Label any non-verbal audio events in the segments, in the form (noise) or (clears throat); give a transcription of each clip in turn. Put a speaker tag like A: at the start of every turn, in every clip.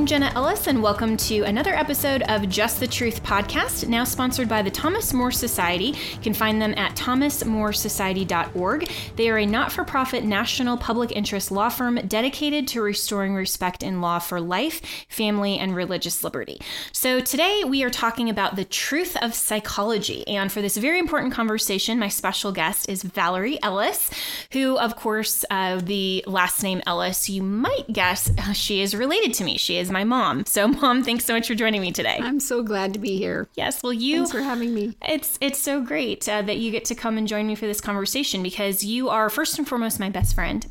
A: I'm Jenna Ellis, and welcome to another episode of Just the Truth podcast, now sponsored by the Thomas More Society. You can find them at thomasmoresociety.org. They are a not for profit national public interest law firm dedicated to restoring respect in law for life, family, and religious liberty. So today we are talking about the truth of psychology. And for this very important conversation, my special guest is Valerie Ellis, who, of course, uh, the last name Ellis, you might guess she is related to me. She is my mom. So, (laughs) mom, thanks so much for joining me today.
B: I'm so glad to be here.
A: Yes, well, you.
B: Thanks for having me.
A: It's it's so great uh, that you get to come and join me for this conversation because you are first and foremost my best friend.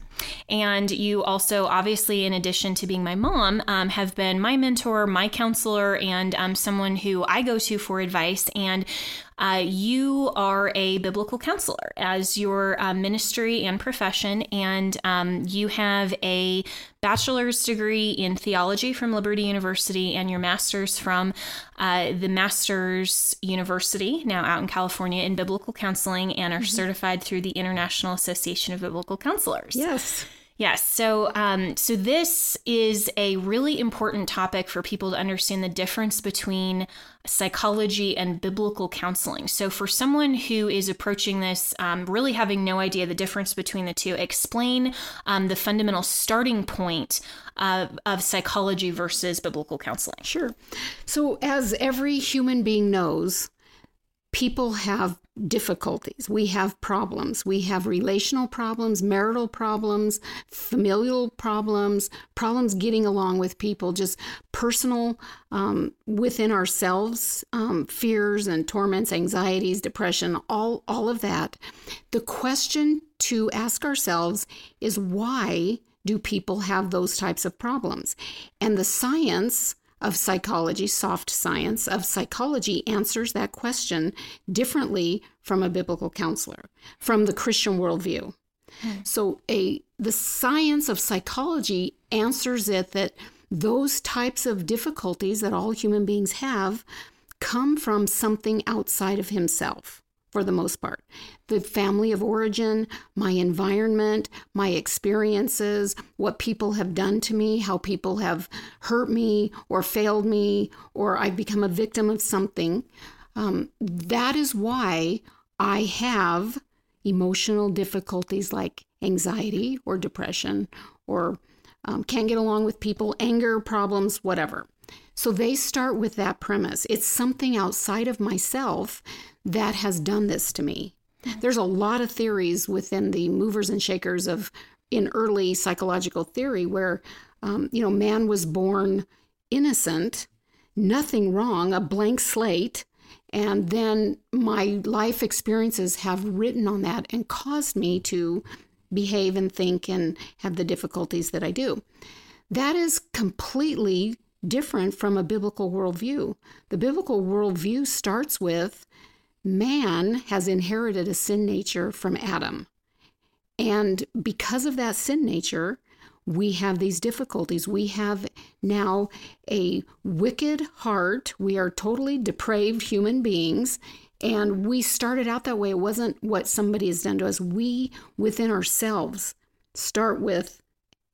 A: And you also, obviously, in addition to being my mom, um, have been my mentor, my counselor, and um, someone who I go to for advice. And uh, you are a biblical counselor as your uh, ministry and profession, and um, you have a bachelor's degree in theology from Liberty University and your master's from uh, the Master's University, now out in California, in biblical counseling, and are mm-hmm. certified through the International Association of Biblical Counselors.
B: Yes.
A: Yes. So, um, so this is a really important topic for people to understand the difference between psychology and biblical counseling. So, for someone who is approaching this, um, really having no idea the difference between the two, explain um, the fundamental starting point of, of psychology versus biblical counseling.
B: Sure. So, as every human being knows, people have difficulties. We have problems. We have relational problems, marital problems, familial problems, problems getting along with people, just personal um, within ourselves, um, fears and torments, anxieties, depression, all, all of that. The question to ask ourselves is why do people have those types of problems? And the science of psychology, soft science of psychology, answers that question differently from a biblical counselor, from the Christian worldview. Hmm. So, a the science of psychology answers it that those types of difficulties that all human beings have come from something outside of himself for the most part. The family of origin, my environment, my experiences, what people have done to me, how people have hurt me or failed me, or I've become a victim of something. Um, that is why I have emotional difficulties like anxiety or depression or um, can't get along with people, anger problems, whatever. So they start with that premise. It's something outside of myself that has done this to me. There's a lot of theories within the movers and shakers of in early psychological theory where um, you know man was born innocent, nothing wrong, a blank slate, and then my life experiences have written on that and caused me to behave and think and have the difficulties that I do. That is completely different from a biblical worldview. The biblical worldview starts with man has inherited a sin nature from Adam. And because of that sin nature, we have these difficulties. We have now a wicked heart. We are totally depraved human beings. And we started out that way. It wasn't what somebody has done to us. We, within ourselves, start with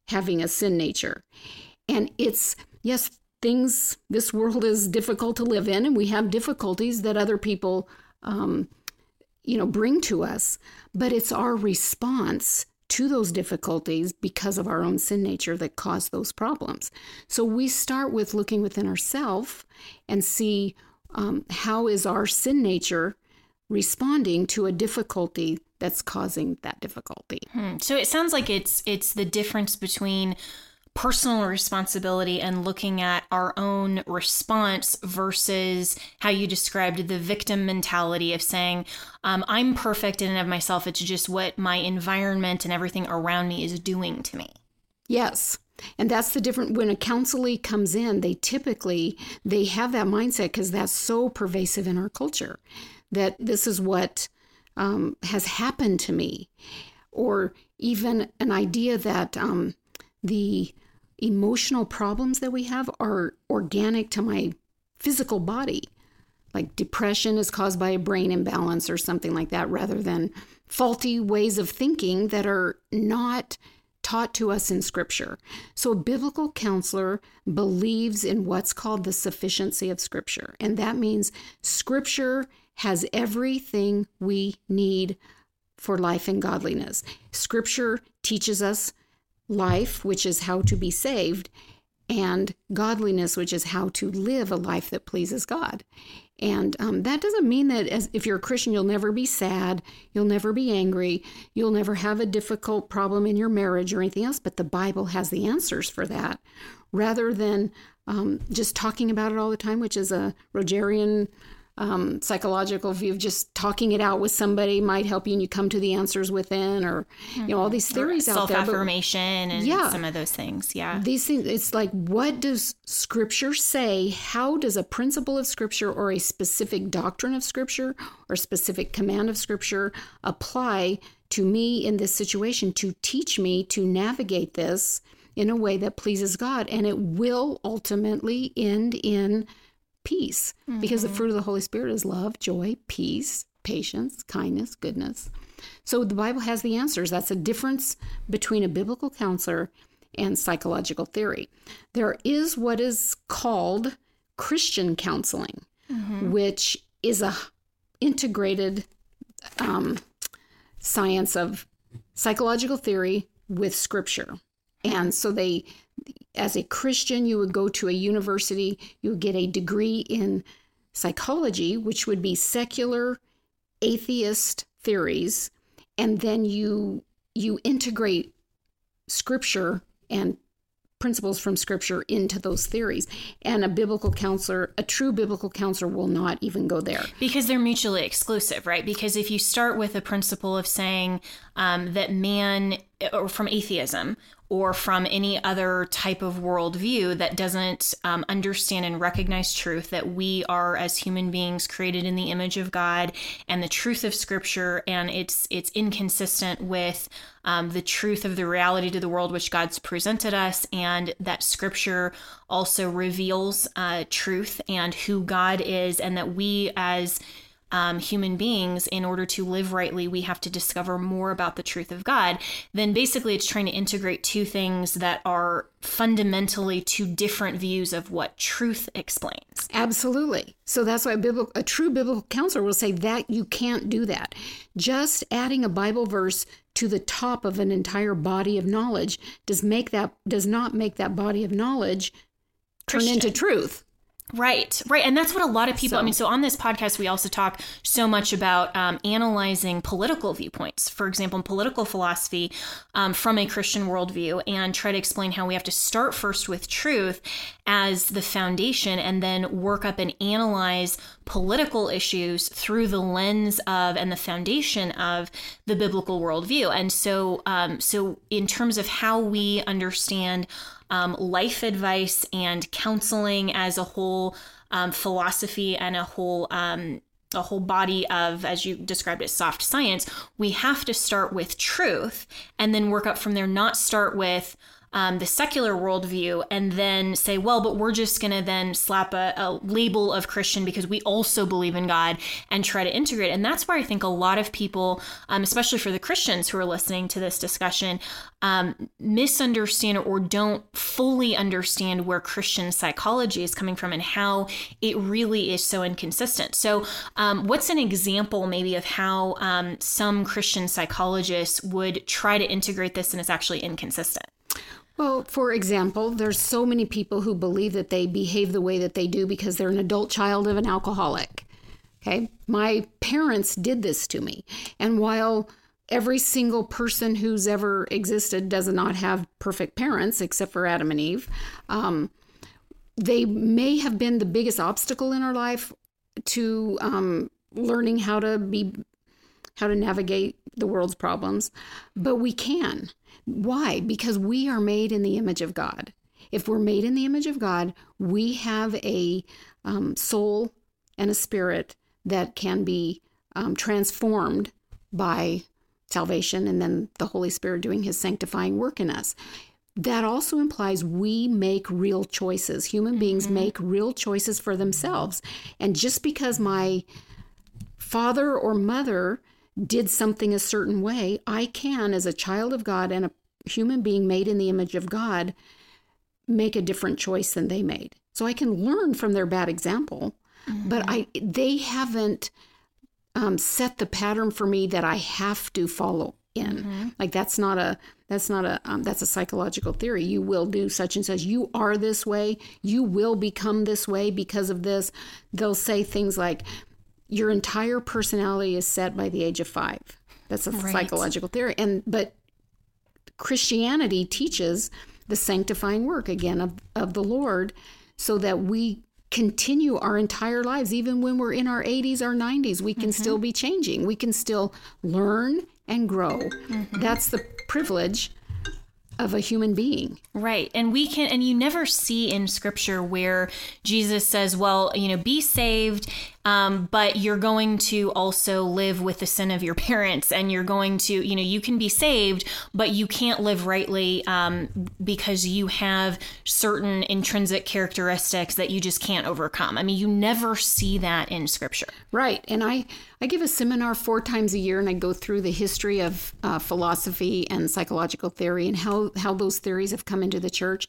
B: having a sin nature. And it's, yes, things, this world is difficult to live in, and we have difficulties that other people um, you know, bring to us, but it's our response to those difficulties because of our own sin nature that cause those problems. So we start with looking within ourselves and see um, how is our sin nature responding to a difficulty that's causing that difficulty.
A: Hmm. So it sounds like it's it's the difference between personal responsibility and looking at our own response versus how you described the victim mentality of saying, um, I'm perfect in and of myself. It's just what my environment and everything around me is doing to me.
B: Yes. And that's the different when a counselee comes in, they typically they have that mindset because that's so pervasive in our culture that this is what um, has happened to me, or even an idea that um, the emotional problems that we have are organic to my physical body. Like depression is caused by a brain imbalance or something like that, rather than faulty ways of thinking that are not taught to us in Scripture. So, a biblical counselor believes in what's called the sufficiency of Scripture. And that means Scripture has everything we need for life and godliness. Scripture teaches us life, which is how to be saved, and godliness, which is how to live a life that pleases God. And um, that doesn't mean that as, if you're a Christian, you'll never be sad, you'll never be angry, you'll never have a difficult problem in your marriage or anything else, but the Bible has the answers for that rather than um, just talking about it all the time, which is a Rogerian um, psychological view of just talking it out with somebody might help you and you come to the answers within or you know all these theories out there
A: self-affirmation and yeah, some of those things yeah.
B: These things it's like what does scripture say? How does a principle of scripture or a specific doctrine of scripture or specific command of scripture apply to me in this situation to teach me to navigate this in a way that pleases God? And it will ultimately end in peace mm-hmm. because the mm-hmm. fruit of the Holy Spirit is love, joy, peace, patience, kindness, goodness. So the Bible has the answers. That's a difference between a biblical counselor and psychological theory. There is what is called Christian counseling, mm-hmm. which is a integrated um, science of psychological theory with scripture. And so they as a Christian, you would go to a university, you would get a degree in psychology, which would be secular atheist theories, and then you you integrate scripture and principles from scripture into those theories. And a biblical counselor, a true biblical counselor, will not even go there.
A: Because they're mutually exclusive, right? Because if you start with a principle of saying um, that man, or from atheism, or from any other type of worldview that doesn't um, understand and recognize truth that we are as human beings created in the image of God and the truth of Scripture, and it's it's inconsistent with um, the truth of the reality to the world which God's presented us, and that Scripture also reveals uh, truth and who God is, and that we as um, human beings, in order to live rightly, we have to discover more about the truth of God, then basically it's trying to integrate two things that are fundamentally two different views of what truth explains.
B: Absolutely. So that's why a, biblical, a true biblical counselor will say that you can't do that. Just adding a Bible verse to the top of an entire body of knowledge does make that does not make that body of knowledge turn into truth.
A: Right, right. And that's what a lot of people, so, I mean, so on this podcast, we also talk so much about um, analyzing political viewpoints, for example, in political philosophy um, from a Christian worldview, and try to explain how we have to start first with truth as the foundation and then work up and analyze political issues through the lens of and the foundation of the biblical worldview. And so, um, so in terms of how we understand um, life advice and counseling as a whole um, philosophy and a whole um, a whole body of, as you described it, soft science, we have to start with truth and then work up from there, not start with um, the secular worldview and then say, well, but we're just going to then slap a, a, label of Christian because we also believe in God and try to integrate. And that's where I think a lot of people, um, especially for the Christians who are listening to this discussion, um, misunderstand or don't fully understand where Christian psychology is coming from and how it really is so inconsistent. So, um, what's an example maybe of how um, some Christian psychologists would try to integrate this and it's actually inconsistent?
B: Well, for example, there's so many people who believe that they behave the way that they do because they're an adult child of an alcoholic. Okay? My parents did this to me. And while every single person who's ever existed does not have perfect parents except for Adam and Eve. Um, they may have been the biggest obstacle in our life to um, learning how to be how to navigate the world's problems, but we can. Why? Because we are made in the image of God. If we're made in the image of God, we have a um, soul and a spirit that can be um, transformed by salvation and then the Holy Spirit doing his sanctifying work in us. That also implies we make real choices. Human beings mm-hmm. make real choices for themselves. And just because my father or mother did something a certain way, I can, as a child of God and a human being made in the image of God, make a different choice than they made. So I can learn from their bad example, mm-hmm. but I they haven't um, set the pattern for me that I have to follow in. Mm-hmm. Like that's not a that's not a um, that's a psychological theory. You will do such and such. You are this way. You will become this way because of this. They'll say things like, "Your entire personality is set by the age of five. That's a right. psychological theory. And but Christianity teaches the sanctifying work again of, of the Lord so that we continue our entire lives, even when we're in our 80s or 90s. We can mm-hmm. still be changing. We can still learn and grow. Mm-hmm. That's the privilege of a human being.
A: Right. And we can, and you never see in scripture where Jesus says, well, you know, be saved um, but you're going to also live with the sin of your (laughs) parents and you're going to you know you can be saved but you can't live rightly um, because you have certain intrinsic characteristics that you just can't overcome. I mean you never see that in scripture.
B: Right. And i i give a seminar four times a year and i go through the history of uh, philosophy and psychological theory and how how those theories have come into the church.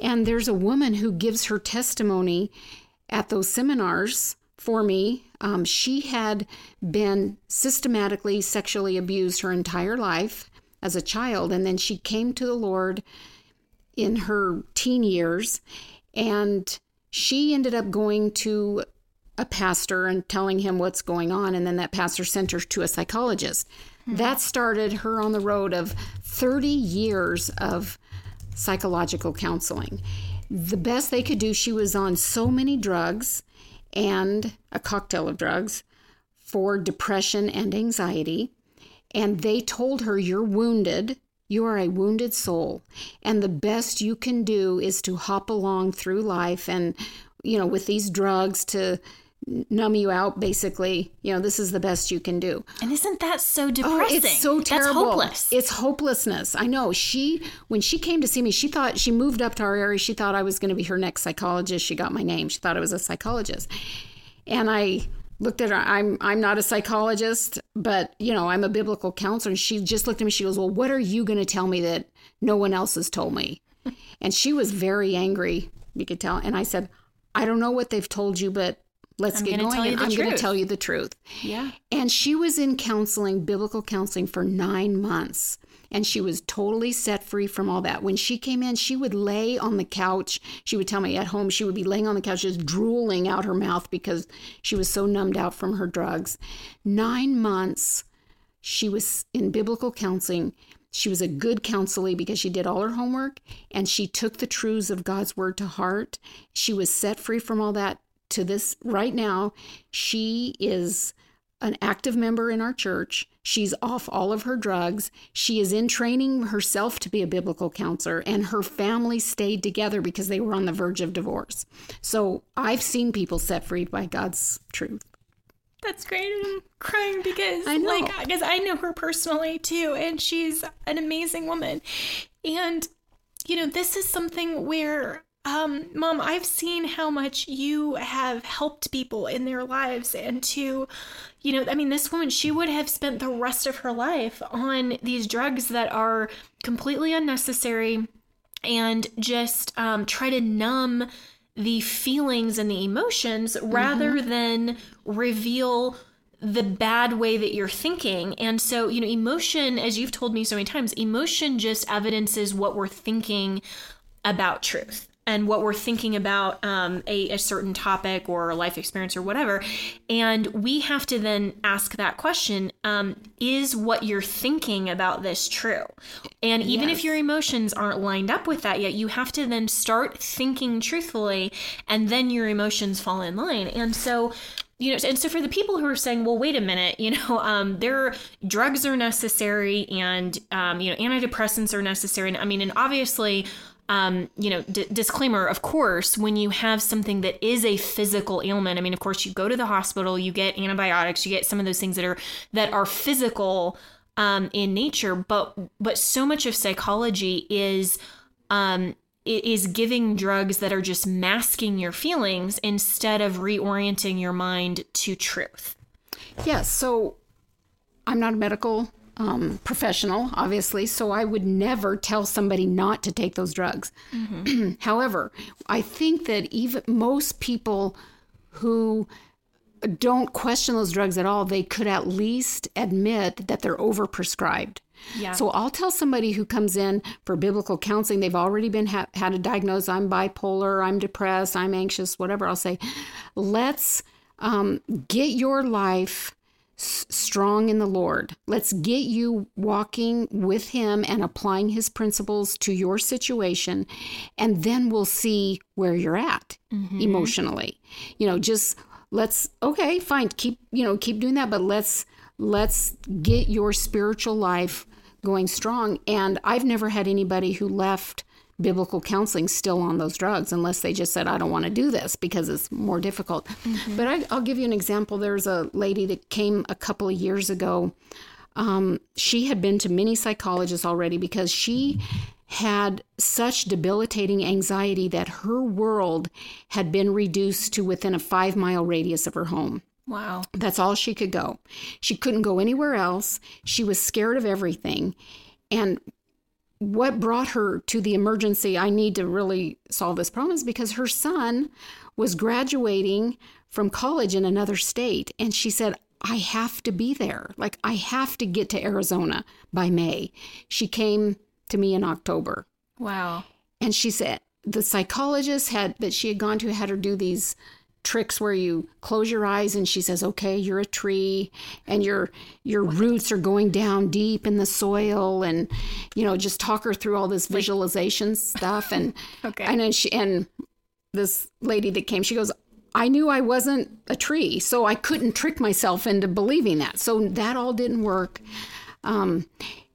B: And there's a woman who gives her testimony at those seminars for me. Um, she had been systematically sexually abused her entire life as a child, and then she came to the Lord in her teen years, and she ended up going to a pastor and telling him what's going on, and then that pastor sent her to a psychologist. Mm-hmm. That started her on the road of 30 years of psychological counseling. The best they could do, she was on so many drugs and a cocktail of drugs for depression and anxiety. And they told her, You're wounded. You are a wounded soul. And the best you can do is to hop along through life and, you know, with these drugs to numb you out basically you know this is the best you can do.
A: And isn't that so depressing
B: oh, it's so terrible. That's hopeless. it's hopelessness. I know. She when she came to see me she thought she moved up to our area. She thought i was going to be her next psychologist. She got my name. She thought i was a psychologist. And i looked at her. I'm i'm not a psychologist but you know i'm a biblical counselor. And she just looked at me. She goes well what are you going to tell me that no one else has told me? And she was very angry you could tell. And i said i don't know what they've told you but let's
A: I'm
B: get going and I'm going to tell you the truth.
A: Yeah.
B: And she was in counseling, biblical counseling for 9 months and she was totally set free from all that. When she came in, she would lay on the couch. She would tell me at home she would be laying on the couch just drooling out her mouth because she was so numbed out from her drugs. 9 months she was in biblical counseling. She was a good counselee because she did all her homework and she took the truths of God's word to heart. She was set free from all that to this right now. She is an active member in our church. She's off all of her drugs. She is in training herself to be a biblical counselor, and her family stayed together because they were on the verge of divorce. So I've seen people set free by God's truth.
A: That's great. I'm crying because I know. like because I know her personally too, and she's an amazing woman. And you know, this is something where um, Mom, I've seen how much you have helped people in their lives and to, you know, I mean, this woman, she would have spent the rest of her life on these drugs that are completely unnecessary and just um, try to numb the feelings and the emotions mm-hmm. rather than reveal the bad way that you're thinking. And so, you know, emotion, as you've told me so many times, emotion just evidences what we're thinking about truth and what we're thinking about um, a, a certain topic or a life experience or whatever. And we have to then ask that question um, Is what you're thinking about this true? And even yes. if your emotions aren't lined up with that yet, you have to then start thinking truthfully, and then your emotions fall in line. And so, you know, and so for the people who are saying, well, wait a minute, (laughs) you know, um, there drugs are necessary and, um, you know, antidepressants are necessary. And I mean, and obviously, um, you know, d- disclaimer, of course, when you have something that is a physical ailment, I mean, of course, you go to the hospital, you get antibiotics, you get some of those things that are that are physical um, in nature, but but so much of psychology is um, is giving drugs that are just masking your feelings instead of reorienting your mind to truth.
B: Yes. So I'm not a medical um, professional, obviously, so I would never tell somebody not to take those drugs. Mm-hmm. (clears throat) However, I think that even most people who don't question those drugs at all, they could at least admit that they're overprescribed. Yeah. So I'll tell somebody who comes in for biblical counseling, they've already been ha- had a diagnosis. I'm bipolar, I'm depressed, I'm anxious, whatever. I'll say, let's um, get your life strong in the Lord. Let's get you walking with Him and applying His principles to your situation, and then we'll see where you're at mm-hmm. emotionally. You know, just let's okay, fine, keep you know keep doing that, but let's let's get your spiritual life going strong. And I've never had anybody who left biblical counseling still on those drugs unless they just said, I don't want to do this because it's more difficult. Mm-hmm. But I, will give you an example. There's a lady that came a couple of years ago. Um, she had been to many psychologists already because she had such debilitating anxiety that her world had been reduced to within a five mile radius of her home.
A: Wow.
B: That's all she could go. She couldn't go anywhere else. She was scared of everything. And what brought her to the emergency I need to really solve this problem is because her son was graduating from college in another state and she said I have to be there. Like I have to get to Arizona by May. She came to me in October.
A: Wow.
B: And she said the psychologist had that she had gone to had her do these tricks where you close your eyes and she says okay you're a tree and your your roots are going down deep in the soil and you know just talk her through all this visualization stuff. And (laughs) okay. and then she and this lady that came she goes I knew I wasn't a tree so I couldn't trick myself into believing that. So that all didn't work. Um,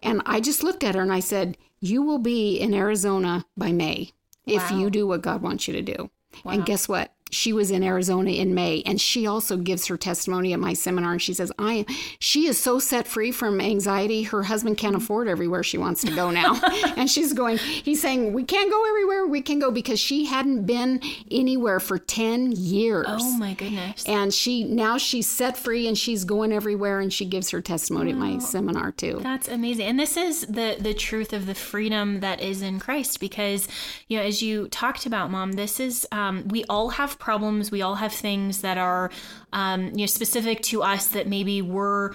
B: and I just looked at her and I said you will be in Arizona by May wow. if you do what God wants you to do. Wow. and guess what she was in Arizona in May, and she also gives her testimony at my seminar. And she says, "I am." She is so set free from anxiety. Her husband can't afford everywhere she wants to go now, (laughs) and she's going. He's saying, "We can't go everywhere. We can go because she hadn't been anywhere for ten years."
A: Oh my goodness!
B: And she now she's set free and she's going everywhere, and she gives her testimony at my seminar too.
A: That's amazing, and this is the the truth of the freedom that is in Christ. Because you know, as you talked about, Mom, this is um, we all have problems. We all have things that are, um, you know, specific to us that maybe we're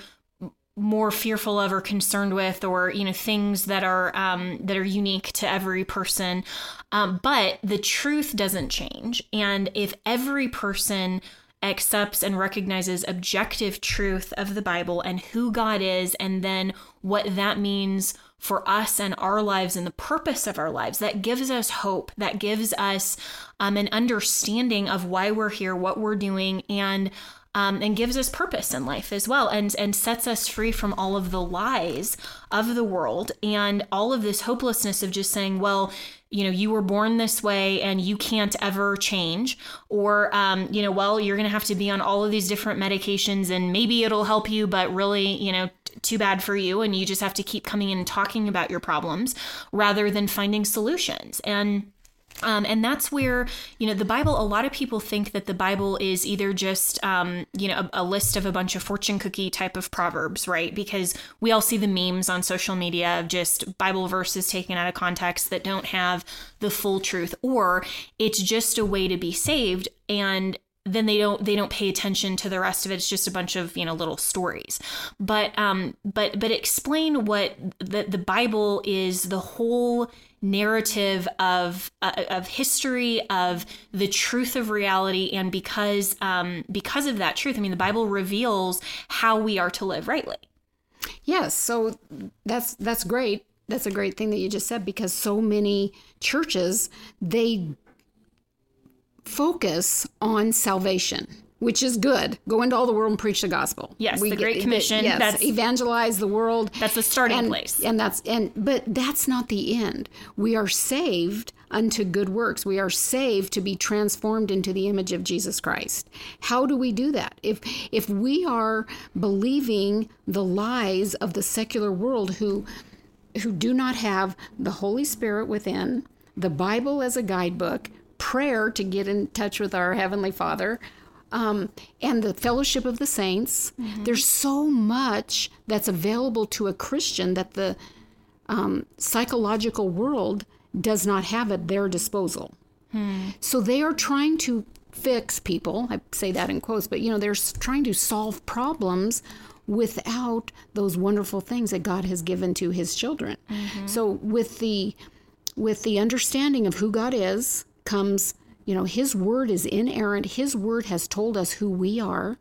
A: more fearful of or concerned with, or you know, things that are um, that are unique to every person. Um, but the truth doesn't change, and if every person accepts and recognizes objective truth of the Bible and who God is, and then what that means for us and our lives and the purpose of our lives. That gives us hope, that gives us um, an understanding of why we're here, what we're doing, and um, and gives us purpose in life as well, and and sets us free from all of the lies of the world and all of this hopelessness of just saying, well, you know, you were born this way and you can't ever change, or um, you know, well, you're gonna have to be on all of these different medications, and maybe it'll help you, but really, you know, too bad for you and you just have to keep coming in and talking about your problems rather than finding solutions and um, and that's where, you know, the Bible, a lot of people think that the Bible is either just, um, you know, a, a, list of a bunch of fortune cookie type of proverbs, right? Because we all see the memes on social media of just Bible verses taken out of context that don't have the full truth, or it's just a way to be saved. And then they don't they don't pay attention to the rest of it. It's just a bunch of you know little stories. But um, but but explain what the the Bible is the whole narrative of uh, of history of the truth of reality and because um, because of that truth i mean the bible reveals how we are to live rightly
B: yes so that's that's great that's a great thing that you just said because so many churches they focus on salvation which is good. Go into all the world and preach the gospel.
A: Yes, we the Great Commission.
B: yes, that's, evangelize the world.
A: That's the starting
B: and,
A: place.
B: And that's and but that's not the end. We are saved unto good works. We are saved to be transformed into the image of Jesus Christ. How do we do that? If if we are believing the lies of the secular world who who do not have the Holy Spirit within, the Bible as a guidebook, prayer to get in touch with our heavenly Father, um, and the fellowship of the saints. Mm-hmm. There's so much that's available to a Christian that the um, psychological world does not have at their disposal. Hmm. So they are trying to fix people. I say that in quotes, but you know, they're trying to solve problems without those wonderful things that God has given to his children. Mm-hmm. So with the with the understanding of who God is comes you know, His word is inerrant. His word has told us who we are.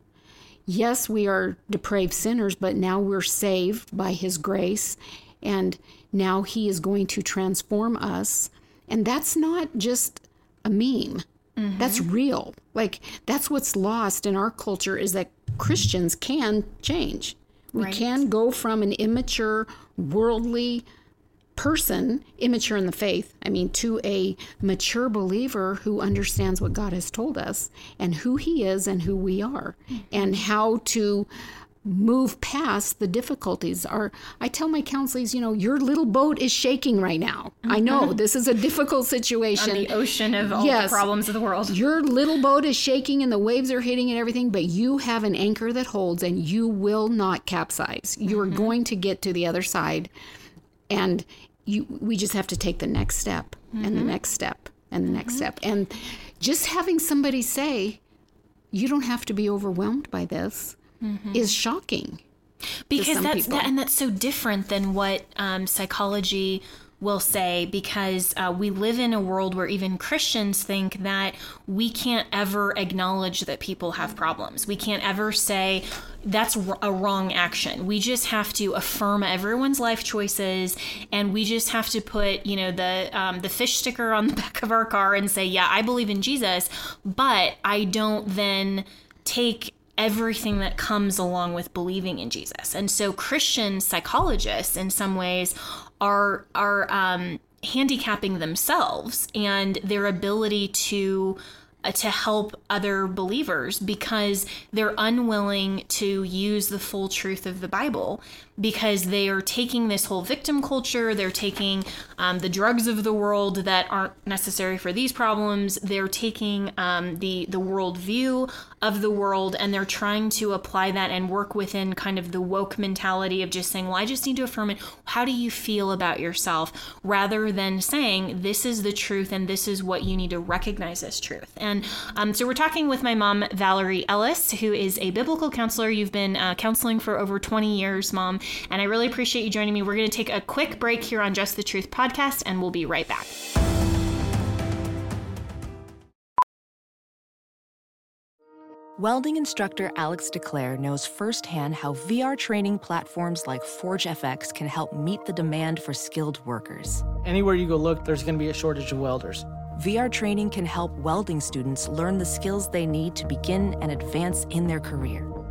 B: Yes, we are depraved sinners, but now we're saved by His grace. And now He is going to transform us. And that's not just a meme. Mm-hmm. That's real. Like that's what's lost in our culture is that Christians can change. We right. can go from an immature, worldly, person, immature in the faith, I mean, to a mature believer who understands what God has told us and who He is and who we are, and how to move past the difficulties. Are i tell my counselors you know your little boat is shaking right now. Mm-hmm. i know this is a difficult situation.
A: On the ocean of all yes, the problems of the world.
B: Your little boat is shaking and the waves are hitting and everything but you have an anchor that holds and you will not capsize. You are mm-hmm. going to get to the other side. And you we just have to take the next step mm-hmm. and the mm-hmm. next step and the next mm-hmm. step and just having somebody say you don't have to be overwhelmed by this mm-hmm. is shocking
A: because that's that, and that's so different than what um, psychology will say because uh, we live in a world where even Christians think that we can't ever acknowledge that people have problems. We can't ever say that's a wrong action. We just have to affirm everyone's life choices, and we just have to put, you know, the um, the fish sticker on the (laughs) back of our car and say, "Yeah, I believe in Jesus," but I don't then take everything that comes along with believing in Jesus. And so Christian psychologists in some ways are are um, handicapping themselves and their ability to Uh, to help other believers because they're unwilling to use the full truth of the Bible because they are taking this whole victim culture, they're taking um, the drugs of the world that aren't necessary for these problems, they're taking um, the the worldview of the world, and they're trying to apply that and work within kind of the woke mentality of just saying, "Well, I just need to affirm it. How do you feel about yourself?" Rather than saying, "This is the truth, and this is what you need to recognize as truth." And um, so we're talking with my mom, Valerie Ellis, who is a biblical counselor. You've been uh, counseling for over 20 years, mom. And I really appreciate you joining me. We're going to take a quick break here on Just the Truth podcast, and we'll be right back.
C: Welding instructor Alex DeClaire knows firsthand how VR training platforms like ForgeFX can help meet the demand for skilled workers.
D: Anywhere you go look, there's going to be a shortage of welders.
C: VR training can help welding students learn the skills they need to begin and advance in their career.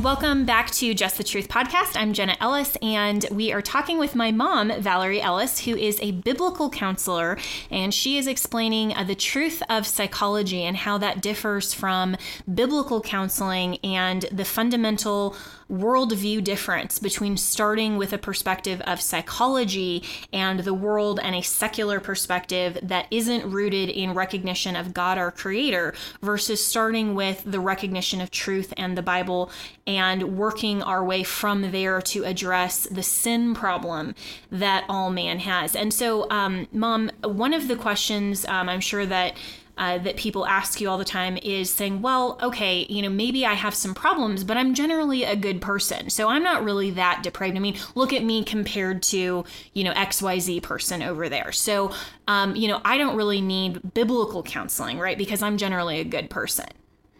A: Welcome back to Just the Truth podcast. I'm Jenna Ellis, and we are talking with my mom, Valerie Ellis, who is a biblical counselor, and she is explaining uh, the truth of psychology and how that differs from biblical counseling and the fundamental worldview difference between starting with a perspective of psychology and the world and a secular perspective that isn't rooted in recognition of God our creator versus starting with the recognition of truth and the Bible and working our way from there to address the sin problem that all man has. And so, um, Mom, one of the questions um, I'm sure that uh, that people ask you all the time is saying, well, okay, you know, maybe I have some problems, but I'm generally a good person. So I'm not really that depraved. I mean, look at me compared to, you know, XYZ person over there. So, um, you know, I don't really need biblical counseling, right? Because I'm generally a good person.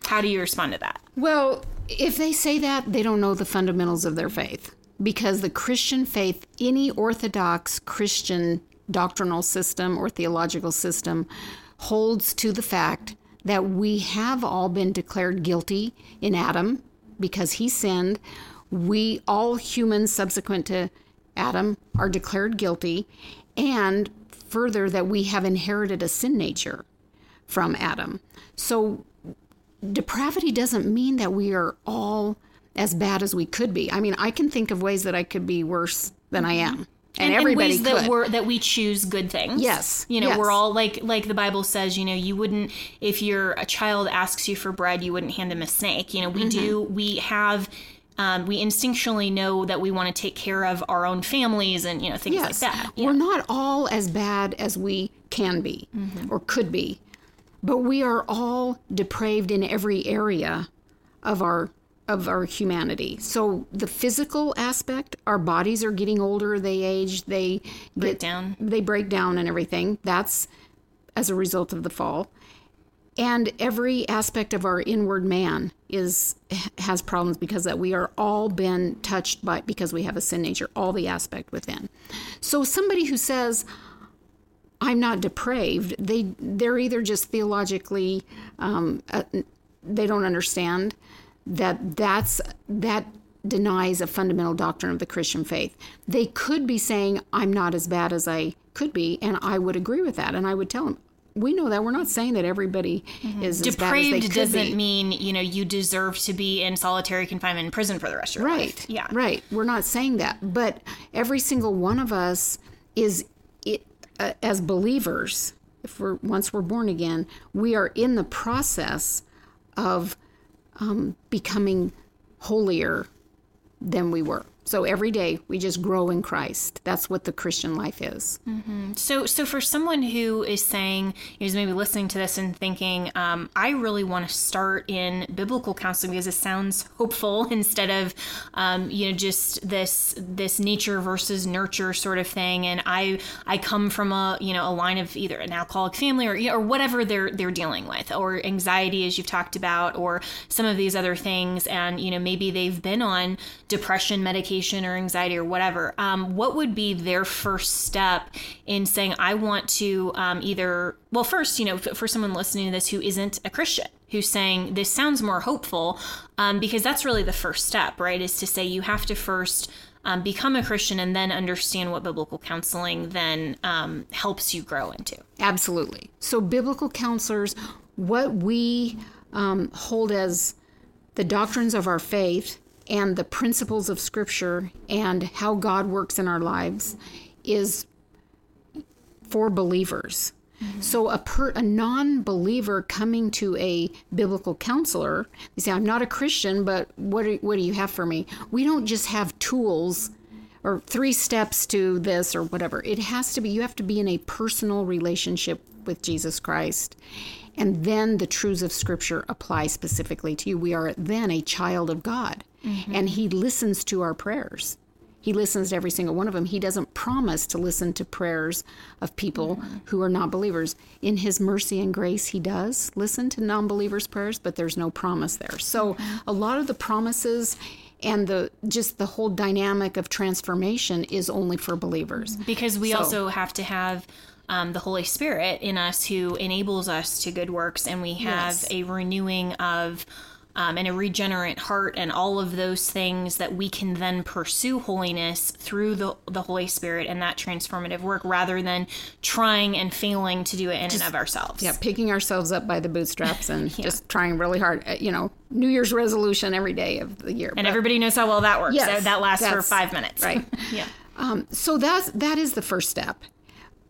A: How do you respond to that?
B: Well, if they say that, they don't know the fundamentals of their faith. Because the Christian faith, any Orthodox Christian doctrinal system or theological system, holds to the fact that we have all been declared guilty in Adam because he sinned. We, all humans subsequent to Adam, are declared guilty. And further, that we have inherited a sin nature from Adam. So, depravity doesn't mean that we are all as bad as we could be. I mean, I can think of ways that I could be worse than I am and,
A: and
B: everybody
A: ways
B: could.
A: that we're that we choose good things.
B: Yes,
A: you know,
B: yes.
A: we're all like like the Bible says. You know, you wouldn't if your a child asks you for bread, you wouldn't hand him a snake. You know, we
B: Mm-hmm.
A: do. We have. Um, we instinctually know that we want to take care of our own families and you know things
B: yes,
A: like that.
B: we're not all as bad as we can be
A: Mm-hmm.
B: or could be, but we are all depraved in every area of our of our humanity. So the physical aspect, our bodies are getting older, they age, they
A: Break
B: get
A: down.
B: they break down and everything. That's as a result of the fall. And every aspect of our inward man is has problems because that we are all been touched by because we have a sin nature, all the aspect within. So somebody who says I'm not depraved, they they're either just theologically um, uh, they don't understand that that's that denies a fundamental doctrine of the Christian faith. They could be saying I'm not as bad as I could be, and I would agree with that, and I would tell them. We know that we're not saying that everybody is as they
A: Depraved doesn't
B: be.
A: mean you know you deserve to be in solitary confinement in prison for the rest of your life.
B: right
A: life. Yeah.
B: right we're not saying that but every single one of us is it, uh, as believers if we're once we're born again we are in the process of um, becoming holier than we were so every day we just grow in christ that's what the christian life is
A: So, so for someone who is saying, is maybe listening to this and thinking, um, I really want to start in biblical counseling because it sounds hopeful (laughs) instead of, um, you know, just this this nature versus nurture sort of thing. And I I come from a you know a line of either an alcoholic family or or whatever they're they're dealing with, or anxiety as you've talked about, or some of these other things. And you know maybe they've been on depression medication or anxiety or whatever. Um, what would be their first step in saying, I want to um, either, well, first, you know, for someone listening to this who isn't a Christian, who's saying this sounds more hopeful, um, because that's really the first step, right? Is to say you have to first um, become a Christian and then understand what biblical counseling then um, helps you grow into.
B: Absolutely. So, biblical counselors, what we um, hold as the doctrines of our faith and the principles of Scripture and how God works in our lives is for believers. Mm-hmm. So a per, a non-believer coming to a biblical counselor, they say, "I'm not a Christian, but what do, what do you have for me?" We don't just have tools or three steps to this or whatever. It has to be you have to be in a personal relationship with Jesus Christ. And then the truths of Scripture apply specifically to you. We are then a child of God, Mm-hmm. and He listens to our prayers. He listens to every single one of them. He doesn't promise to listen to prayers of people mm-hmm. who are not believers. In His mercy and grace, He does listen to non believers' prayers, but there's no promise there. So mm-hmm. a lot of the promises and the just the whole dynamic of transformation is only for believers.
A: because we
B: So-
A: also have to have um, the Holy Spirit in us who enables us to good works, and we have
B: Yes.
A: a renewing of um, and a regenerate heart, and all of those things that we can then pursue holiness through the the Holy Spirit and that transformative work, rather than trying and failing to do it in and of ourselves.
B: Yeah, picking ourselves up by the bootstraps and (laughs) just trying really hard. Uh, You know, New Year's resolution every day of the year.
A: And everybody knows how well that works.
B: Yes,
A: so that lasts for five minutes.
B: Right. (laughs)
A: yeah.
B: Um, so that's that is the first step.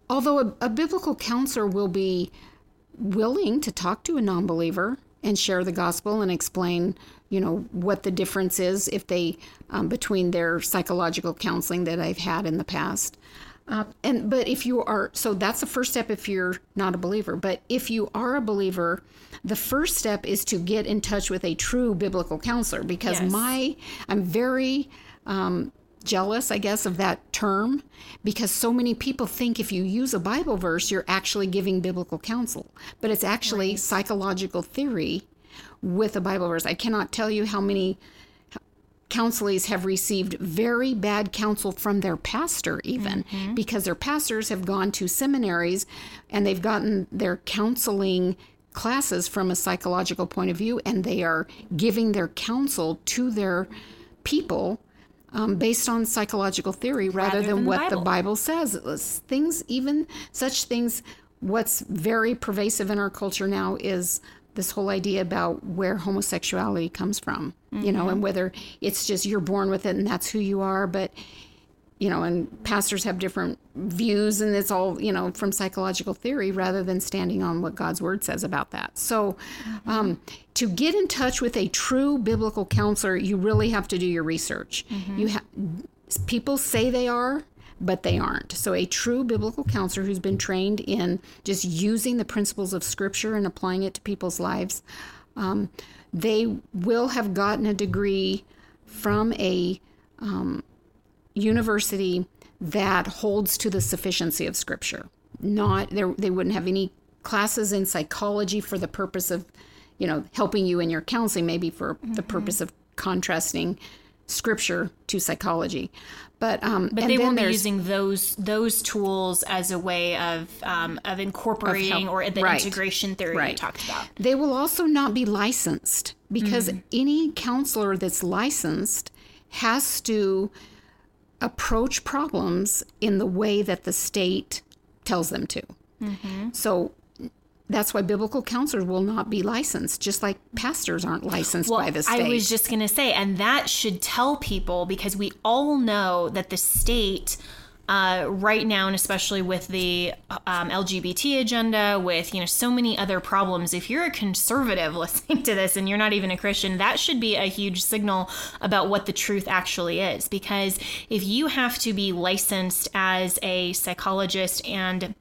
B: Although a, a biblical counselor will be willing to talk to a non-believer and share the gospel and explain, you know, what the difference is if they um, between their psychological counseling that I've had in the past. Uh, and but if you are so that's the first step if you're not a believer. But if you are a believer, the first step is to get in touch with a true biblical counselor because yes. my I'm very um, jealous, I guess, of that term because so many people think if you use a Bible verse, you're actually giving biblical counsel, but it's actually right. psychological theory with a Bible verse. I cannot tell you how many counselees have received very bad counsel from their pastor, even mm-hmm. because their pastors have gone to seminaries and they've gotten their counseling classes from a psychological point of view, and they are giving their counsel to their people. Um, based on psychological theory rather, rather than, than, what Bible. the Bible says. Things, even such things, what's very pervasive in our culture now is this whole idea about where homosexuality comes from, mm-hmm. you know, and mm-hmm. whether it's just you're born with it and that's who you are, but you know, and pastors have different views and it's all, you know, from psychological theory rather than standing on what God's word says about that. So, um, to get in touch with a true biblical counselor, you really have to do your research. Mm-hmm. You have people say they are, but they aren't. So, a true biblical counselor who's been trained in just using the principles of Scripture and applying it to people's lives, um, they will have gotten a degree from a um, university that holds to the sufficiency of Scripture. Not they wouldn't have any classes in psychology for the purpose of, you know, helping you in your counseling, maybe for mm-hmm. the purpose of contrasting scripture to psychology. But um,
A: but they won't be using those those tools as a way of um, of incorporating of or the right. integration theory right. you talked about.
B: They will also not be licensed because mm-hmm. any counselor that's licensed has to approach problems in the way that the state tells them to. Mm-hmm. So that's why biblical counselors will not be licensed, just like pastors aren't licensed
A: well,
B: by the state.
A: I was just going to say, and that should tell people because we all know that the state. Uh, right now, and especially with the um, LGBT agenda, with you know so many other problems, if you're a conservative (laughs) listening to this and you're not even a Christian, that should be a huge signal about what the truth actually is. Because if you have to be licensed as a psychologist and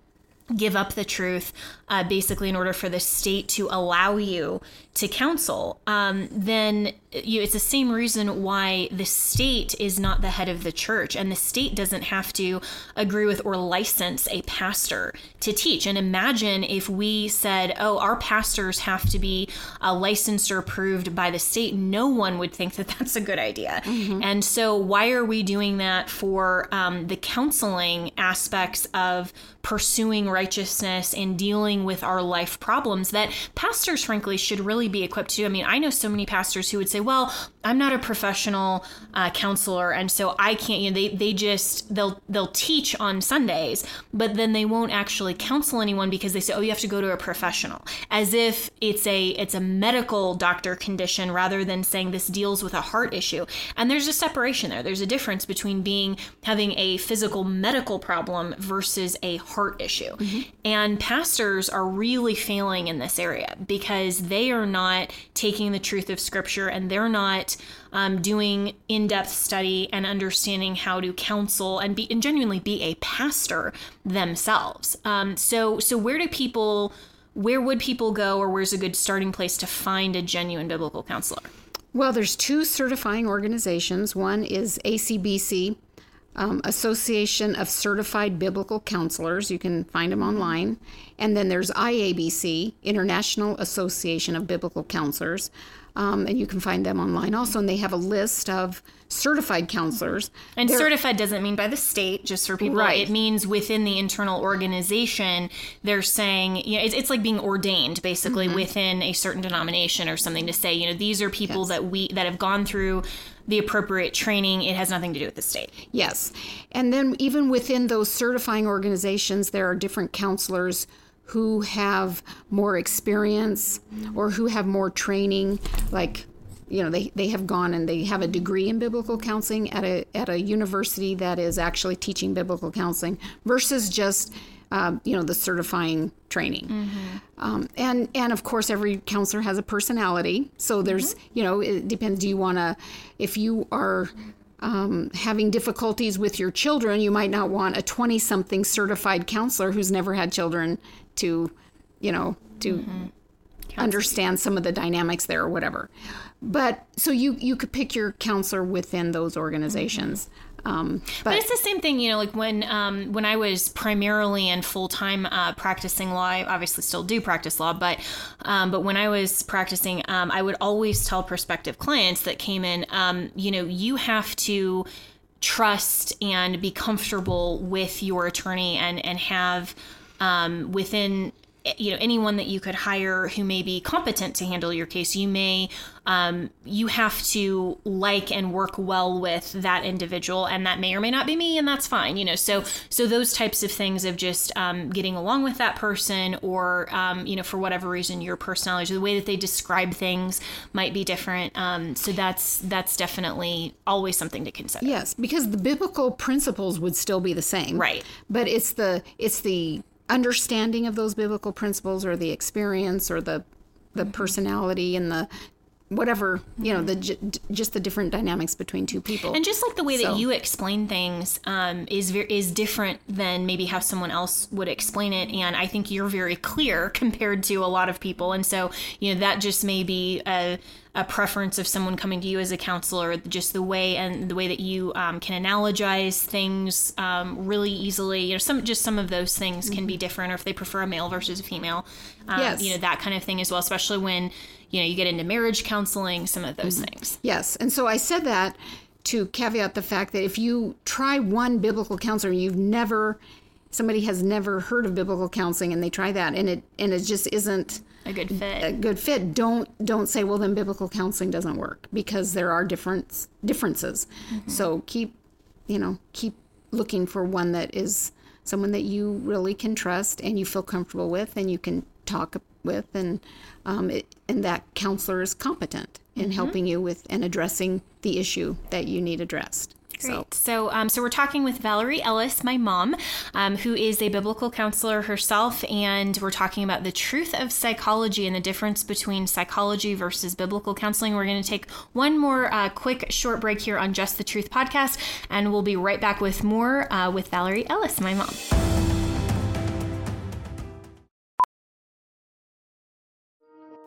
A: give up the truth uh, basically in order for the state to allow you to counsel, um, then you, it's the same reason why the state is not the head of the church, and the state doesn't have to agree with or license a pastor to teach. And imagine if we said, "Oh, our pastors have to be uh, licensed or approved by the state," no one would think that (laughs) that's a good idea. Mm-hmm. And so, why are we doing that for um, the counseling aspects of pursuing righteousness and dealing with our life problems that pastors, frankly, should really be equipped to? I mean, I know so many pastors who would say, well, I'm not a professional uh, counselor, and so I can't. You know, they they just they'll they'll teach on Sundays, but then they won't actually counsel anyone because they say, oh, you have to go to a professional, as if it's a it's a medical doctor condition rather than saying this deals with a heart issue. And there's a separation there. There's a difference between being having a physical medical problem versus a heart issue. Mm-hmm. And pastors are really failing in this area because they are not taking the truth of Scripture and they're not um, doing in-depth study and understanding how to counsel and be and genuinely be a pastor themselves. Um, so so where do people where would people go or where's a good starting place to find a genuine biblical counselor?
B: Well, there's two certifying organizations. One is ACBC, um, Association of Certified Biblical Counselors. You can find them online. And then there's IABC, International Association of Biblical Counselors. Um, and you can find them online also. And they have a list of certified counselors.
A: And They're, certified doesn't mean by the state, just for people. Right. It means within the internal organization, they're saying, you know, it's, it's like being ordained basically mm-hmm. within a certain denomination or something to say, you know, these are people yes. that we that have gone through the appropriate training. It has nothing to do with the state.
B: Yes. And then even within those certifying organizations, there are different counselors who have more experience or who have more training. Like you know they, they have gone and they have a degree in biblical counseling at a at a university that is actually teaching biblical counseling versus just um, you know the certifying training mm-hmm. um, and and of course every counselor has a personality so there's mm-hmm. you know it depends do you want to if you are um, having difficulties with your children you might not want a 20 something certified counselor who's never had children to you know to mm-hmm. understand some of the dynamics there or whatever but so you you could pick your counselor within those organizations mm-hmm.
A: Um, but, but, it's the same thing, you know, like when um, when I was primarily and full time uh, practicing law, I obviously still do practice law, but um, but when I was practicing, um, I would always tell prospective clients that came in, um, you know, you have to trust and be comfortable with your attorney and and have um, within you know anyone that you could hire who may be competent to handle your case you may um, you have to like and work well with that individual and that may or may not be me and that's fine you know. So so those types of things of just um, getting along with that person or um, you know for whatever reason your personality the way that they describe things might be different um, so that's that's definitely always something to consider.
B: Yes because the biblical principles would still be the same.
A: Right.
B: But it's the it's the understanding of those biblical principles or the experience or the the mm-hmm. personality and the whatever you know the just the different dynamics between two people
A: and just like the way so. that you explain things um, is very is different than maybe how someone else would explain it and i think you're very clear (laughs) compared to a lot of people and so you know that just may be a a preference of someone coming to you as a counselor, just the way and the way that you um, can analogize things um, really easily. You know, some just some of those things can be mm-hmm. different, or if they prefer a male versus a female. Um, yes. You know that kind of thing as well, especially when you know you get into marriage counseling some of those mm-hmm. things
B: yes and so i said that to caveat the fact that if you try one biblical counselor you've never somebody has never heard of biblical counseling and they try that and it and it just isn't
A: a good fit
B: a good fit don't don't say well then biblical counseling doesn't work because there are different differences mm-hmm. so keep you know keep looking for one that is someone that you really can trust and you feel comfortable with and you can talk with and um, it, and that counselor is competent in mm-hmm. helping you with and addressing the issue that you need addressed.
A: Great. So, so, um, so we're talking with Valerie Ellis, my mom, um, who is a biblical counselor herself, and we're talking about the truth of psychology and the difference between psychology versus biblical counseling. We're going to take one more uh, quick short break here on Just the Truth podcast, and we'll be right back with more uh, with Valerie Ellis, my mom.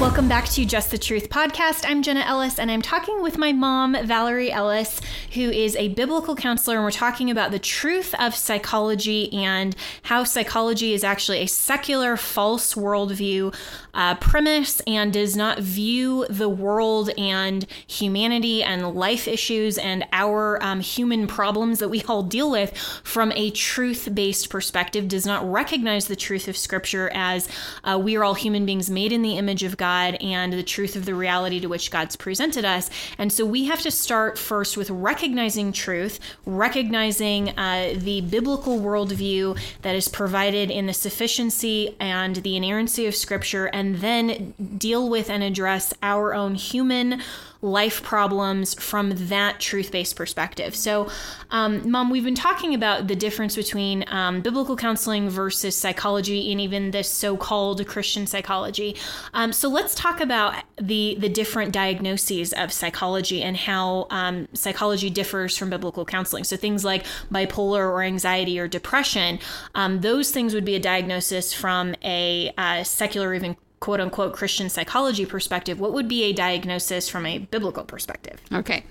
A: Welcome back to Just the Truth podcast. I'm Jenna Ellis, and I'm talking with my mom, Valerie Ellis, who is a biblical counselor. And we're talking about the truth of psychology and how psychology is actually a secular, false worldview uh, premise and does not view the world and humanity and life issues and our um, human problems that we all deal with from a truth based perspective, does not recognize the truth of Scripture as uh, we are all human beings made in the image of God and the truth of the reality to which God's presented us. And so we have to start first with recognizing truth, recognizing uh, the biblical worldview that is provided in the sufficiency and the inerrancy of Scripture, and then deal with and address our own human life problems from that truth based perspective. So, um, Mom, we've been talking about the difference between um, biblical counseling versus psychology and even this so called Christian psychology. Um, so, let's talk about the, the different diagnoses of psychology and how um, psychology differs from biblical counseling. So, things like bipolar or anxiety or depression, um, those things would be a diagnosis from a uh, secular, even quote unquote Christian psychology perspective, what would be a diagnosis from a biblical perspective?
B: Okay.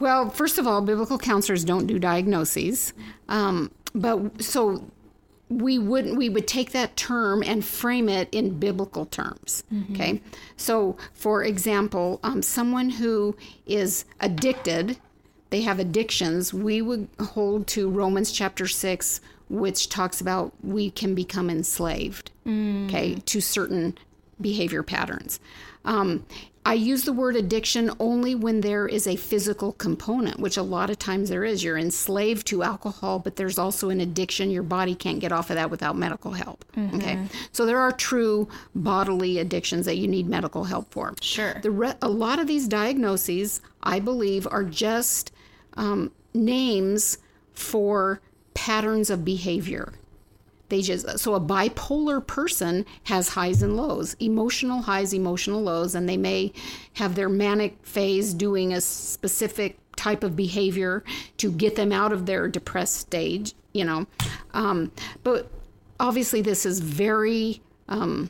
B: Well, first of all, biblical counselors don't do diagnoses. Um, but so we would we would take that term and frame it in biblical terms. Mm-hmm. Okay, so for example, um, someone who is addicted, they have addictions. We would hold to Romans chapter six, which talks about we can become enslaved. Mm. Okay, to certain behavior patterns. Um, I use the word addiction only when there is a physical component, which a lot of times there is. You're enslaved to alcohol, but there's also an addiction. Your body can't get off of that without medical help. Mm-hmm. Okay. So there are true bodily addictions that you need medical help for.
A: Sure.
B: The re- a lot of these diagnoses, I believe, are just um, names for patterns of behavior. They just so a bipolar person has highs and lows, emotional highs, emotional lows, and they may have their manic phase doing a specific type of behavior to get them out of their depressed stage, you know. Um, but obviously, this is very um,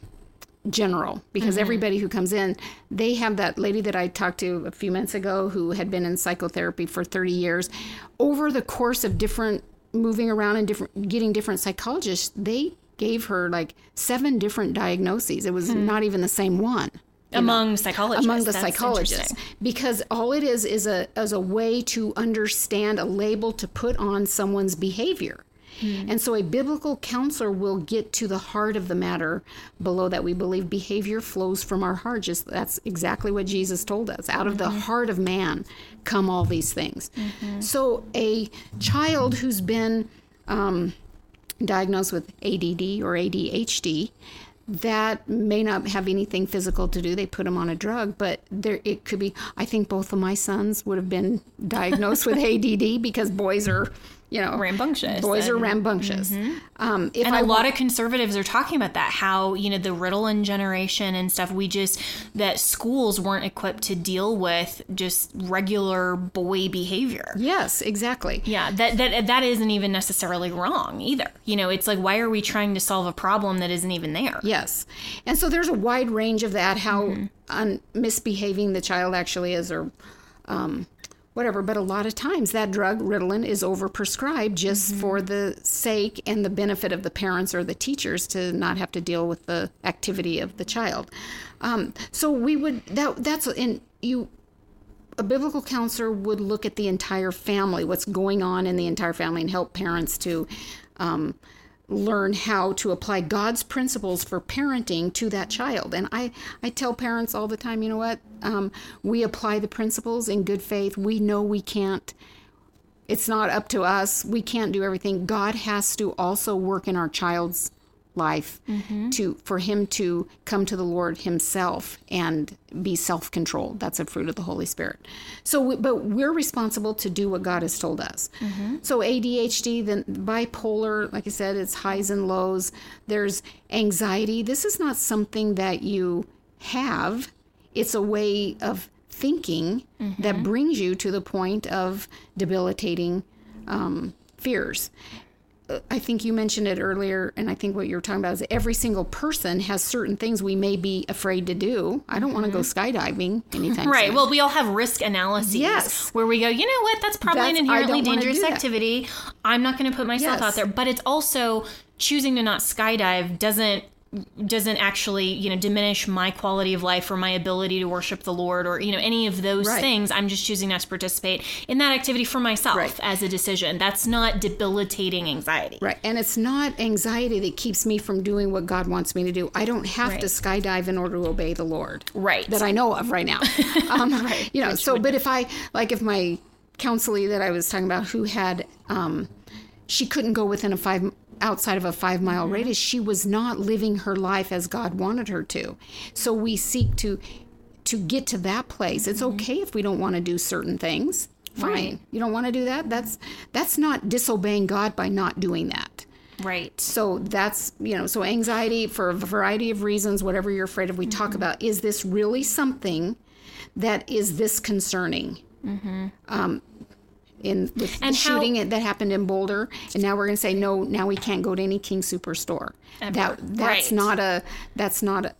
B: general because mm-hmm. everybody who comes in, they have that lady that I talked to a few minutes ago who had been in psychotherapy for 30 years. Over the course of different moving around and different getting different psychologists they gave her like seven different diagnoses it was hmm. not even the same one
A: among know, psychologists
B: among the That's psychologists because all it is is a as a way to understand a label to put on someone's behavior Mm. And so a biblical counselor will get to the heart of the matter below that we believe behavior flows from our heart. Just that's exactly what Jesus told us. Out of mm-hmm. the heart of man come all these things. Mm-hmm. So a child who's been um, diagnosed with ADD or ADHD that may not have anything physical to do. They put them on a drug, but there it could be. I think both of my sons would have been diagnosed with (laughs) ADD because boys are you know,
A: rambunctious.
B: Boys and, are rambunctious. Mm-hmm.
A: Um, and I a lot of conservatives are talking about that. How you know the Ritalin generation and stuff. We just that schools weren't equipped to deal with just regular boy behavior.
B: Yes, exactly.
A: Yeah, that that that isn't even necessarily wrong either. You know, it's like why are we trying to solve a problem that isn't even there?
B: Yes, and so there's a wide range of that. How mm-hmm. un- misbehaving the child actually is, or um, whatever. But a lot of times that drug, Ritalin, is overprescribed just mm-hmm. for the sake and the benefit of the parents or the teachers to not have to deal with the activity of the child. Um, so we would that that's in you. A biblical counselor would look at the entire family, what's going on in the entire family, and help parents to um, learn how to apply God's principles for parenting to that child. And I, I tell parents all the time, you know what? Um, we apply the principles in good faith. We know we can't, it's not up to us. We can't do everything. God has to also work in our child's life mm-hmm. to for him to come to the Lord himself and be self-controlled. That's a fruit of the Holy Spirit. So, we, but we're responsible to do what God has told us. Mm-hmm. So ADHD, then bipolar, like I said, it's highs and lows. There's anxiety. This is not something that you have. It's a way of thinking mm-hmm. that brings you to the point of debilitating um, fears. I think you mentioned it earlier, and I think what you were talking about is every single person has certain things we may be afraid to do. I don't mm-hmm. want to go skydiving anytime
A: Right.
B: Soon.
A: Well, we all have risk analyses.
B: Yes.
A: Where we go, you know what? That's probably That's, an inherently dangerous activity. I'm not going to put myself yes. out there. But it's also choosing to not skydive doesn't doesn't actually you know diminish my quality of life or my ability to worship the lord or you know any of those right. things i'm just choosing not to participate in that activity for myself right. as a decision that's not debilitating anxiety
B: right and it's not anxiety that keeps me from doing what god wants me to do i don't have right. to skydive in order to obey the lord
A: right
B: that i know of right now (laughs) um, right. you know Which so but if i like if my counselee that i was talking about who had um, she couldn't go within a five outside of a five mile mm-hmm. radius, she was not living her life as God wanted her to. So we seek to to get to that place. It's okay if we don't want to do certain things. Fine.
A: Right.
B: You don't want to do that? That's that's not disobeying God by not doing that.
A: Right.
B: So that's, you know, so anxiety for a variety of reasons, whatever you're afraid of, we
A: Mm-hmm.
B: talk about is this really something that is this concerning? Um, in with the
A: Mm-hmm. And how-
B: shooting that happened in Boulder, and now we're going to say no. Now we can't go to any King Soopers store. That that's
A: Right.
B: not a that's not a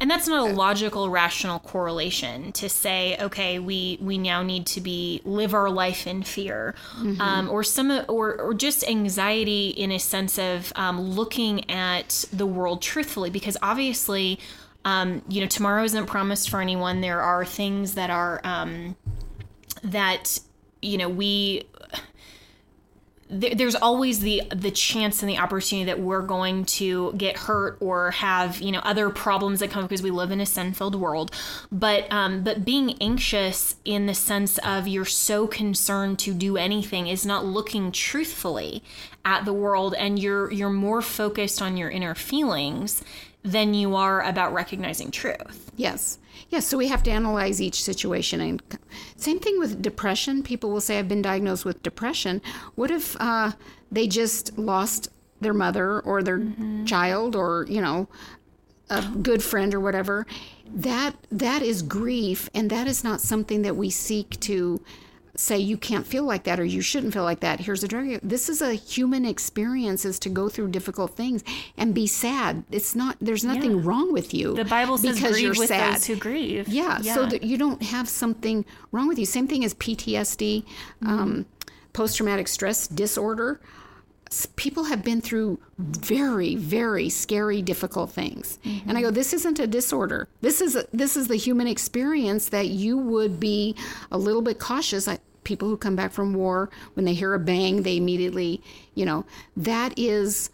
A: And that's not a logical, rational correlation to say, okay, we we now need to be live our life in fear, um, or some or or just anxiety in a sense of um, looking at the world truthfully, because obviously, um, you know, tomorrow isn't promised for anyone. There are things that are um, that you know we there- there's always the the chance and the opportunity that we're going to get hurt or have you know other problems that come because we live in a sin-filled world but um but being anxious in the sense of you're so concerned to do anything is not looking truthfully at the world and you're you're more focused on your inner feelings than you are about recognizing truth
B: Yes. Yes. So we have to analyze each situation. And same thing with depression. People will say, I've been diagnosed with depression. What if uh, they just lost their mother or their child or, you know, a good friend or whatever? That that is grief, and that is not something that we seek to say you can't feel like that or you shouldn't feel like that. Here's a drug. This is a human experience is to go through difficult things and be sad. It's not there's nothing wrong with you.
A: the bible says
B: because
A: grieve
B: you're
A: with
B: sad.
A: those who grieve
B: Yeah, so that you don't have something wrong with you. Same thing as PTSD, um, post traumatic stress disorder. People have been through very, very scary, difficult things, and I mm-hmm. go, "This isn't a disorder. This is a, this is the human experience that you would be a little bit cautious." I, people who come back from war, when they hear a bang, they immediately, you know, that is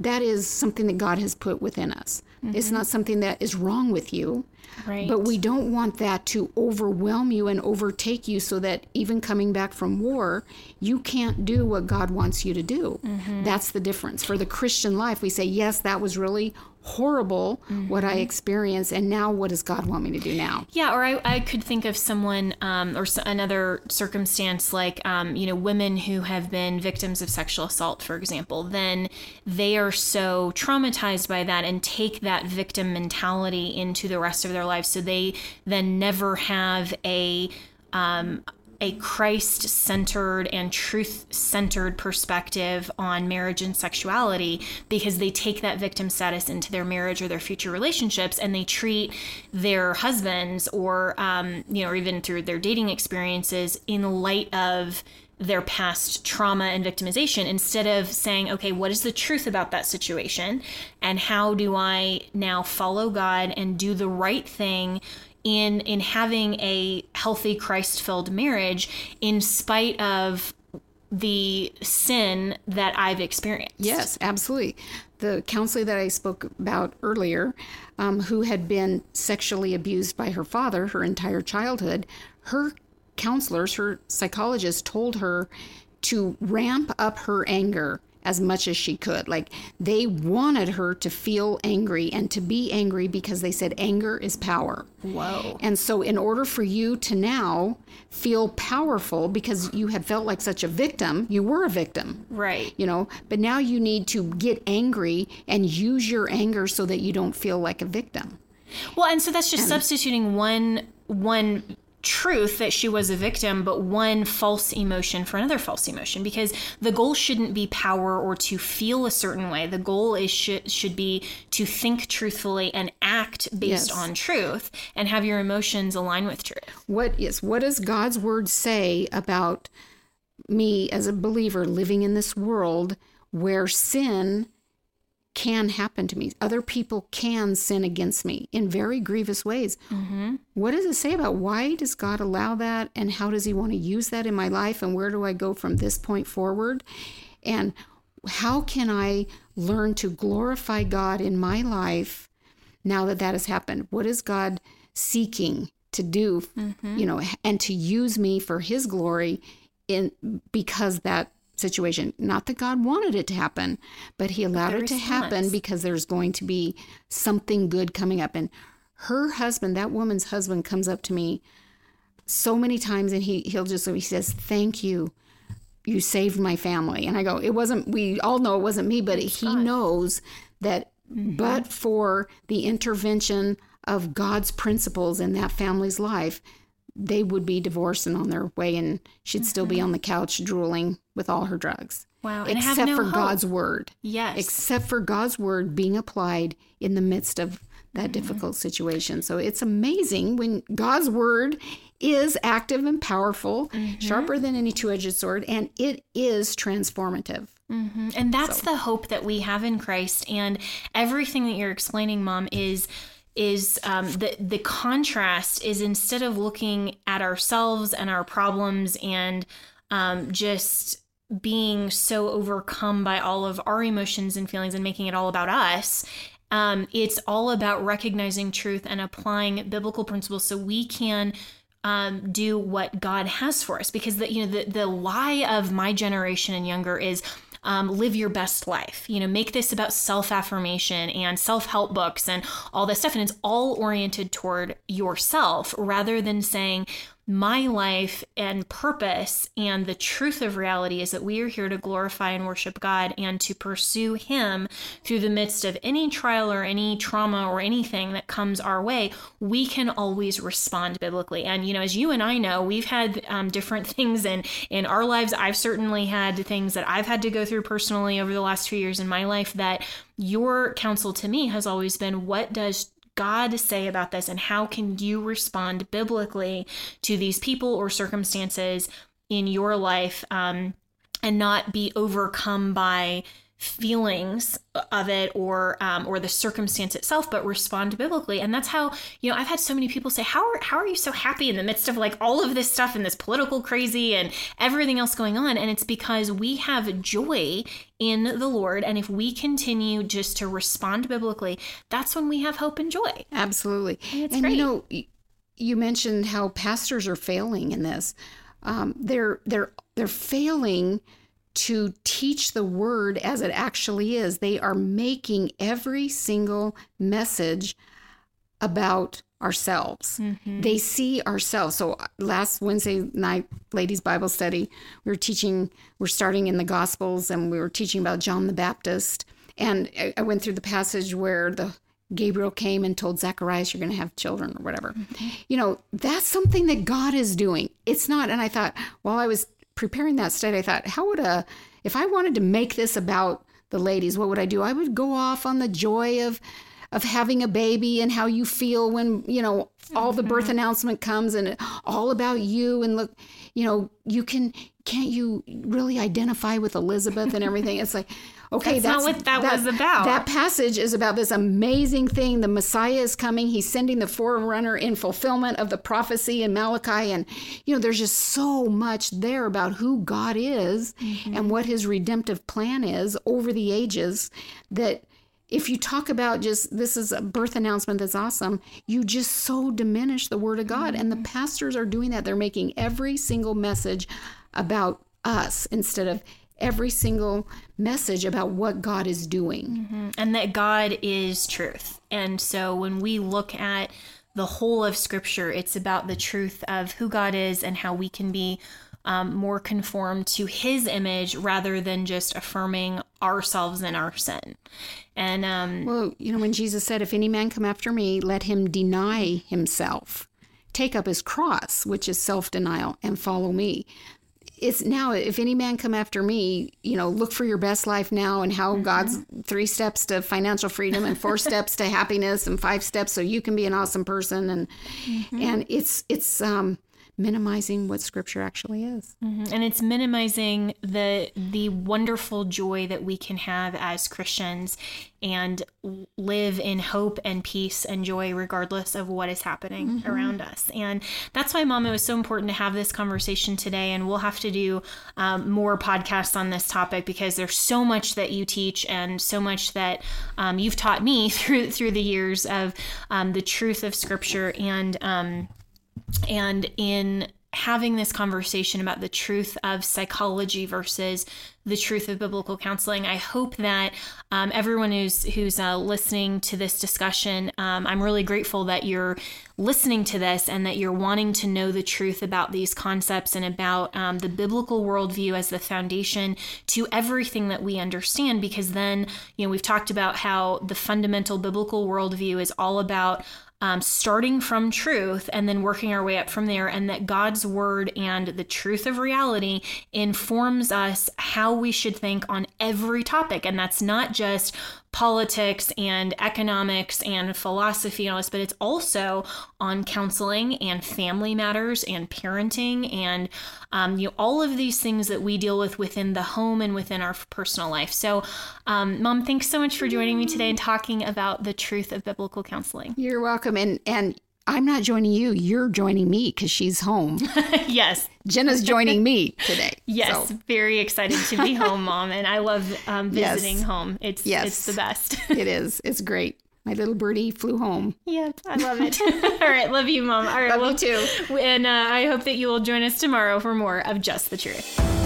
B: that is something that God has put within us. It's not mm-hmm. something that is wrong with you.
A: Right.
B: But we don't want that to overwhelm you and overtake you so that even coming back from war, you can't do what God wants you to do. Mm-hmm. That's the difference. For the Christian life, we say, yes, that was really horrible what I experienced. And now what does God want me to do now?
A: Yeah, or I, I could think of someone um, or s- another circumstance like, um, you know, women who have been victims of sexual assault, for example. Then they are so traumatized by that and take that victim mentality into the rest of their lives. So they then never have a. Um, a Christ centered and truth centered perspective on marriage and sexuality because they take that victim status into their marriage or their future relationships and they treat their husbands or, um, you know, or even through their dating experiences in light of their past trauma and victimization instead of saying, okay, what is the truth about that situation? And how do I now follow God and do the right thing? In in having a healthy Christ-filled marriage in spite of the sin that I've experienced.
B: Yes, absolutely. The counselor that I spoke about earlier, um, who had been sexually abused by her father her entire childhood, her counselors, her psychologists told her to ramp up her anger as much as she could. Like they wanted her to feel angry and to be angry because they said anger is power.
A: Whoa.
B: And so, in order for you to now feel powerful because you had felt like such a victim, you were a victim
A: Right.
B: you know but now you need to get angry and use your anger so that you don't feel like a victim
A: Well, and so that's just substituting one one truth that she was a victim, but one false emotion for another false emotion because the goal shouldn't be power or to feel a certain way. The goal is should should be to think truthfully and act based
B: Yes.
A: on truth and have your emotions align with truth.
B: what is what does god's word say about me as a believer living in this world where sin can happen to me. Other people can sin against me in very grievous ways. Mm-hmm. What does it say about why does god allow that and how does he want to use that in my life and where do i go from this point forward? And how can i learn to glorify god in my life now that that has happened? What is god seeking to do mm-hmm. you know and to use me for his glory in because that situation not that god wanted it to happen but he allowed it to happen because there's going to be something good coming up and her husband, that woman's husband, comes up to me so many times and he, he'll just, he says, Thank you. You saved my family. And I go, It wasn't, we all know it wasn't me, but he knows that mm-hmm. but for the intervention of God's principles in that family's life, they would be divorced and on their way, and she'd mm-hmm. still be mm-hmm. on the couch drooling with all her drugs.
A: Wow.
B: Except
A: no
B: for
A: hope.
B: God's word.
A: Yes.
B: Except for God's word being applied in the midst of that mm-hmm. difficult situation. So it's amazing when God's word is active and powerful, mm-hmm. sharper than any two edged sword, and it is transformative.
A: Mm-hmm. And that's so. the hope that we have in Christ. And everything that you're explaining, Mom, is is um, the the contrast is instead of looking at ourselves and our problems and um, just being so overcome by all of our emotions and feelings and making it all about us um, it's all about recognizing truth and applying biblical principles so we can um, do what God has for us. Because the you know the the lie of my generation and younger is um, live your best life. You know, make this about self affirmation and self help books and all this stuff. And it's all oriented toward yourself rather than saying, my life and purpose and the truth of reality is that we are here to glorify and worship God and to pursue Him through the midst of any trial or any trauma or anything that comes our way. We can always respond biblically. And, you know, as you and I know, we've had um, different (laughs) things in, in our lives. I've certainly had things that I've had to go through personally over the last few years in my life that your counsel to me has always been what does God say about this and how can you respond biblically to these people or circumstances in your life um, and not be overcome by feelings of it or um, or the circumstance itself but respond biblically. And that's how you know i've had so many people say how are, how are you so happy in the midst of like all of this stuff and this political crazy and everything else going on? And it's because we have joy in the lord. And if we continue just to respond biblically that's when we have hope and joy.
B: Absolutely.
A: And,
B: and you know you mentioned how pastors are failing in this. Um, they're they're they're failing to teach the word as it actually is. They are making every single message about ourselves. Mm-hmm. They see ourselves. So uh, last Wednesday night, ladies' Bible study, we were teaching, we're starting in the Gospels and we were teaching about John the Baptist. And I went through the passage where the Gabriel came and told Zacharias, You're going to have children or whatever. Mm-hmm. You know, that's something that God is doing. It's not. And I thought, while I was preparing that study, I thought, how would a, if I wanted to make this about the ladies, what would I do? I would go off on the joy of, of having a baby and how you feel when, you know, all the birth mm-hmm. announcement comes and all about you and look, you know, you can, can't you really identify with Elizabeth and everything? It's like, Okay,
A: that's, that's not what that, that, was about.
B: That passage is about this amazing thing. The Messiah is coming. He's sending the forerunner in fulfillment of the prophecy in Malachi. And, you know, there's just so much there about who God is mm-hmm. and what his redemptive plan is over the ages that if you talk about just this is a birth announcement that's awesome, you just so diminish the word of God. Mm-hmm. And the mm-hmm. pastors are doing that. They're making every single message about us instead of every single message about what God is doing.
A: Mm-hmm. And that God is truth. And so when we look at the whole of Scripture, it's about the truth of who God is and how we can be um, more conformed to His image rather than just affirming ourselves in our sin. And um,
B: well, you know, when Jesus said, "If any man come after me, let him deny himself." Take up his cross, which is self denial, and follow me it's now if any man come after me you know look for your best life now and how mm-hmm. god's three steps to financial freedom and four (laughs) steps to happiness and five steps so you can be an awesome person and mm-hmm. and it's it's um minimizing what scripture actually is
A: mm-hmm. and it's minimizing the the wonderful joy that we can have as christians and live in hope and peace and joy regardless of what is happening mm-hmm. around us and that's why mom it was so important to have this conversation today and we'll have to do um, more podcasts on this topic because there's so much that you teach and so much that um, you've taught me (laughs) through through the years of um, the truth of scripture and um, and in having this conversation about the truth of psychology versus the truth of biblical counseling. I hope that um, everyone who's who's uh, listening to this discussion, um, I'm really grateful that you're listening to this and that you're wanting to know the truth about these concepts and about um, the biblical worldview as the foundation to everything that we understand. Because then, you know, we've talked about how the fundamental biblical worldview is all about um, starting from truth and then working our way up from there, and that God's word and the truth of reality informs us how we should think on every topic. And that's not just politics and economics and philosophy and all this, but it's also on counseling and family matters and parenting and um, you know all of these things that we deal with within the home and within our personal life. So, um, Mom, thanks so much for joining me today and talking about the truth of biblical counseling.
B: You're welcome, and and I'm not joining you. You're joining me because she's home. (laughs)
A: yes.
B: Jenna's joining me today. (laughs)
A: Yes. So. Very excited to be (laughs) home, Mom. And I love um, visiting yes. home. It's, yes. it's the best.
B: it is. It's great. My little birdie flew home.
A: Yep, I love it. All right, love you, Mom. All right,
B: love well, you too.
A: And uh, I hope that you will join us tomorrow for more of Just the Truth.